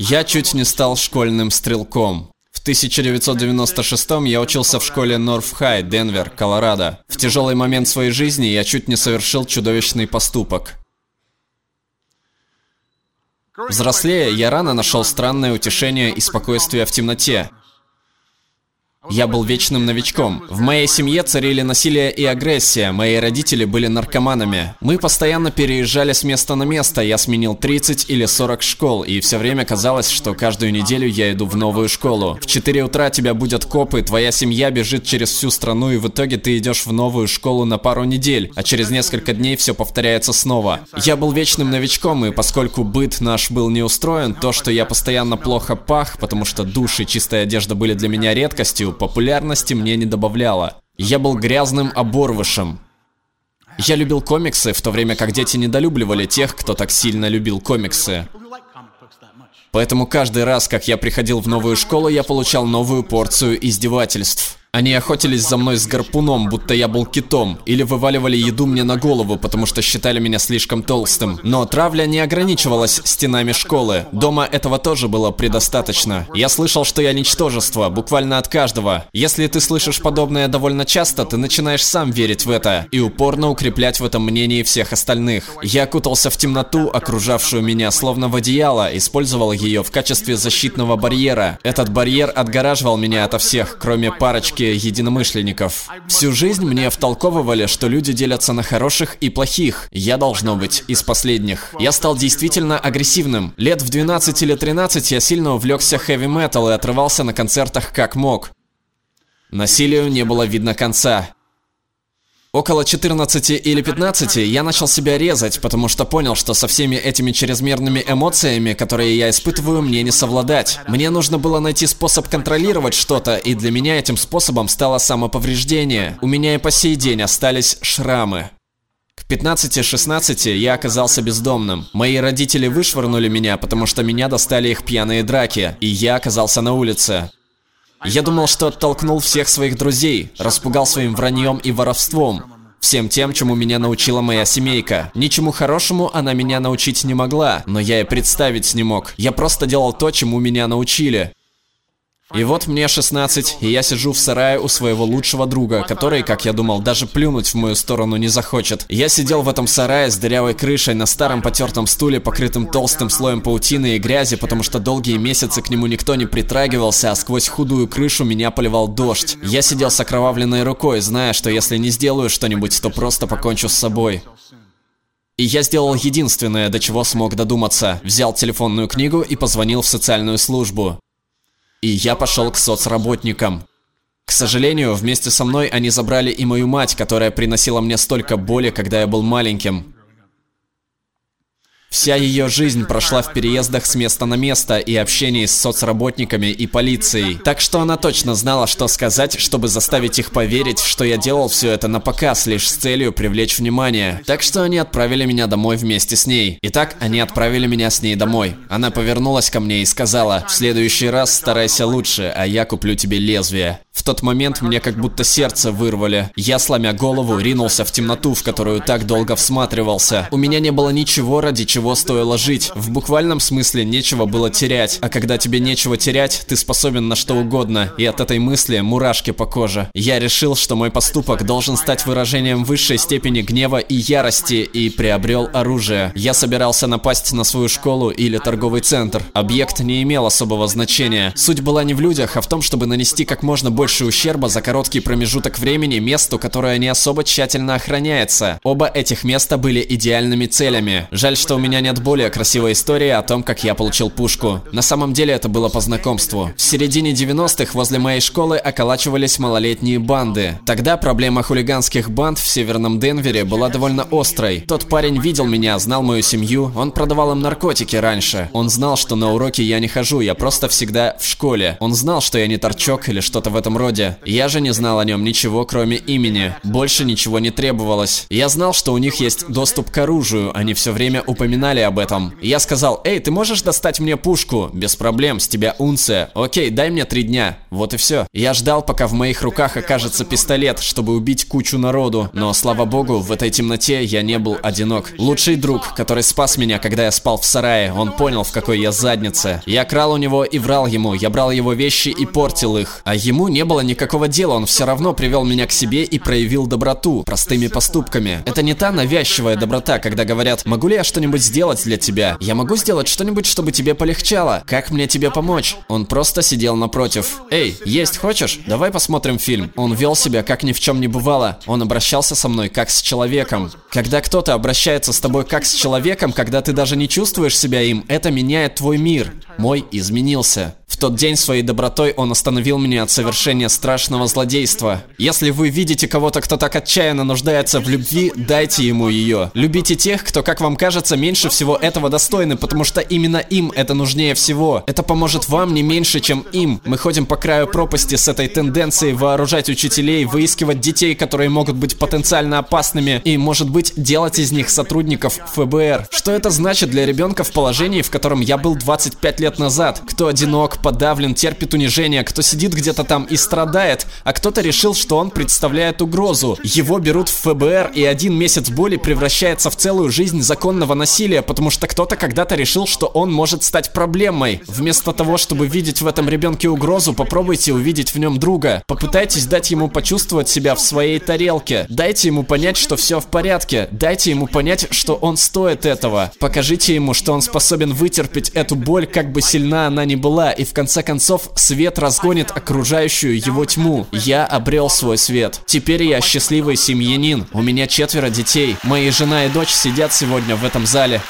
Я чуть не стал школьным стрелком. В 1996 я учился в школе Норф Хай, Денвер, Колорадо. В тяжелый момент своей жизни я чуть не совершил чудовищный поступок. Взрослея, я рано нашел странное утешение и спокойствие в темноте. Я был вечным новичком. В моей семье царили насилие и агрессия. Мои родители были наркоманами. Мы постоянно переезжали с места на место. Я сменил 30 или 40 школ, и все время казалось, что каждую неделю я иду в новую школу. В 4 утра тебя будут копы, твоя семья бежит через всю страну, и в итоге ты идешь в новую школу на пару недель, а через несколько дней все повторяется снова. Я был вечным новичком, и поскольку быт наш был не устроен, то, что я постоянно плохо пах, потому что душ и чистая одежда были для меня редкостью, популярности мне не добавляло. Я был грязным оборвышем. Я любил комиксы, в то время как дети недолюбливали тех, кто так сильно любил комиксы. Поэтому каждый раз, как я приходил в новую школу, я получал новую порцию издевательств. Они охотились за мной с гарпуном, будто я был китом, или вываливали еду мне на голову, потому что считали меня слишком толстым. Но травля не ограничивалась стенами школы. Дома этого тоже было предостаточно. Я слышал, что я ничтожество, буквально от каждого. Если ты слышишь подобное довольно часто, ты начинаешь сам верить в это и упорно укреплять в этом мнении всех остальных. Я окутался в темноту, окружавшую меня словно в одеяло, использовал ее в качестве защитного барьера. Этот барьер отгораживал меня ото всех, кроме парочки парочке единомышленников. Всю жизнь мне втолковывали, что люди делятся на хороших и плохих. Я должно быть из последних. Я стал действительно агрессивным. Лет в 12 или 13 я сильно увлекся хэви-метал и отрывался на концертах как мог. Насилию не было видно конца. Около 14 или 15 я начал себя резать, потому что понял, что со всеми этими чрезмерными эмоциями, которые я испытываю, мне не совладать. Мне нужно было найти способ контролировать что-то, и для меня этим способом стало самоповреждение. У меня и по сей день остались шрамы. К 15-16 я оказался бездомным. Мои родители вышвырнули меня, потому что меня достали их пьяные драки, и я оказался на улице. Я думал, что оттолкнул всех своих друзей, распугал своим враньем и воровством. Всем тем, чему меня научила моя семейка. Ничему хорошему она меня научить не могла, но я и представить не мог. Я просто делал то, чему меня научили. И вот мне 16, и я сижу в сарае у своего лучшего друга, который, как я думал, даже плюнуть в мою сторону не захочет. Я сидел в этом сарае с дырявой крышей на старом потертом стуле, покрытым толстым слоем паутины и грязи, потому что долгие месяцы к нему никто не притрагивался, а сквозь худую крышу меня поливал дождь. Я сидел с окровавленной рукой, зная, что если не сделаю что-нибудь, то просто покончу с собой. И я сделал единственное, до чего смог додуматься. Взял телефонную книгу и позвонил в социальную службу. И я пошел к соцработникам. К сожалению, вместе со мной они забрали и мою мать, которая приносила мне столько боли, когда я был маленьким. Вся ее жизнь прошла в переездах с места на место и общении с соцработниками и полицией. Так что она точно знала, что сказать, чтобы заставить их поверить, что я делал все это на показ, лишь с целью привлечь внимание. Так что они отправили меня домой вместе с ней. Итак, они отправили меня с ней домой. Она повернулась ко мне и сказала, в следующий раз старайся лучше, а я куплю тебе лезвие. В тот момент мне как будто сердце вырвали. Я, сломя голову, ринулся в темноту, в которую так долго всматривался. У меня не было ничего, ради чего стоило жить. В буквальном смысле нечего было терять. А когда тебе нечего терять, ты способен на что угодно. И от этой мысли мурашки по коже. Я решил, что мой поступок должен стать выражением высшей степени гнева и ярости, и приобрел оружие. Я собирался напасть на свою школу или торговый центр. Объект не имел особого значения. Суть была не в людях, а в том, чтобы нанести как можно больше ущерба за короткий промежуток времени месту, которое не особо тщательно охраняется. Оба этих места были идеальными целями. Жаль, что у меня нет более красивой истории о том, как я получил пушку. На самом деле это было по знакомству. В середине 90-х возле моей школы околачивались малолетние банды. Тогда проблема хулиганских банд в северном Денвере была довольно острой. Тот парень видел меня, знал мою семью, он продавал им наркотики раньше. Он знал, что на уроки я не хожу, я просто всегда в школе. Он знал, что я не торчок или что-то в этом роде. Я же не знал о нем ничего, кроме имени. Больше ничего не требовалось. Я знал, что у них есть доступ к оружию, они все время упоминали об этом. Я сказал, эй, ты можешь достать мне пушку? Без проблем, с тебя унция. Окей, дай мне три дня. Вот и все. Я ждал, пока в моих руках окажется пистолет, чтобы убить кучу народу. Но, слава богу, в этой темноте я не был одинок. Лучший друг, который спас меня, когда я спал в сарае, он понял, в какой я заднице. Я крал у него и врал ему, я брал его вещи и портил их. А ему не было никакого дела, он все равно привел меня к себе и проявил доброту, простыми поступками. Это не та навязчивая доброта, когда говорят, могу ли я что-нибудь сделать для тебя? Я могу сделать что-нибудь, чтобы тебе полегчало? Как мне тебе помочь? Он просто сидел напротив. Эй, есть хочешь? Давай посмотрим фильм. Он вел себя, как ни в чем не бывало. Он обращался со мной, как с человеком. Когда кто-то обращается с тобой как с человеком, когда ты даже не чувствуешь себя им, это меняет твой мир. Мой изменился. Тот день своей добротой он остановил меня от совершения страшного злодейства. Если вы видите кого-то, кто так отчаянно нуждается в любви, дайте ему ее. Любите тех, кто, как вам кажется, меньше всего этого достойны, потому что именно им это нужнее всего. Это поможет вам не меньше, чем им. Мы ходим по краю пропасти с этой тенденцией вооружать учителей, выискивать детей, которые могут быть потенциально опасными, и, может быть, делать из них сотрудников ФБР. Что это значит для ребенка в положении, в котором я был 25 лет назад? Кто одинок, подавлен, терпит унижение, кто сидит где-то там и страдает, а кто-то решил, что он представляет угрозу. Его берут в ФБР, и один месяц боли превращается в целую жизнь законного насилия, потому что кто-то когда-то решил, что он может стать проблемой. Вместо того, чтобы видеть в этом ребенке угрозу, попробуйте увидеть в нем друга. Попытайтесь дать ему почувствовать себя в своей тарелке. Дайте ему понять, что все в порядке. Дайте ему понять, что он стоит этого. Покажите ему, что он способен вытерпеть эту боль, как бы сильна она ни была, и в конце концов свет разгонит окружающую его тьму. Я обрел свой свет. Теперь я счастливый семьянин. У меня четверо детей. Мои жена и дочь сидят сегодня в этом зале.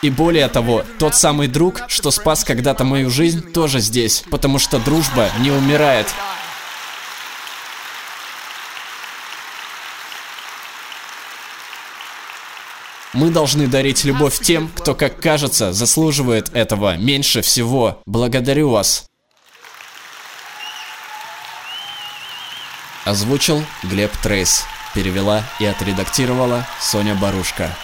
И более того, тот самый друг, что спас когда-то мою жизнь, тоже здесь, потому что дружба не умирает. Мы должны дарить любовь тем, кто, как кажется, заслуживает этого меньше всего. Благодарю вас. Озвучил Глеб Трейс. Перевела и отредактировала Соня Барушка.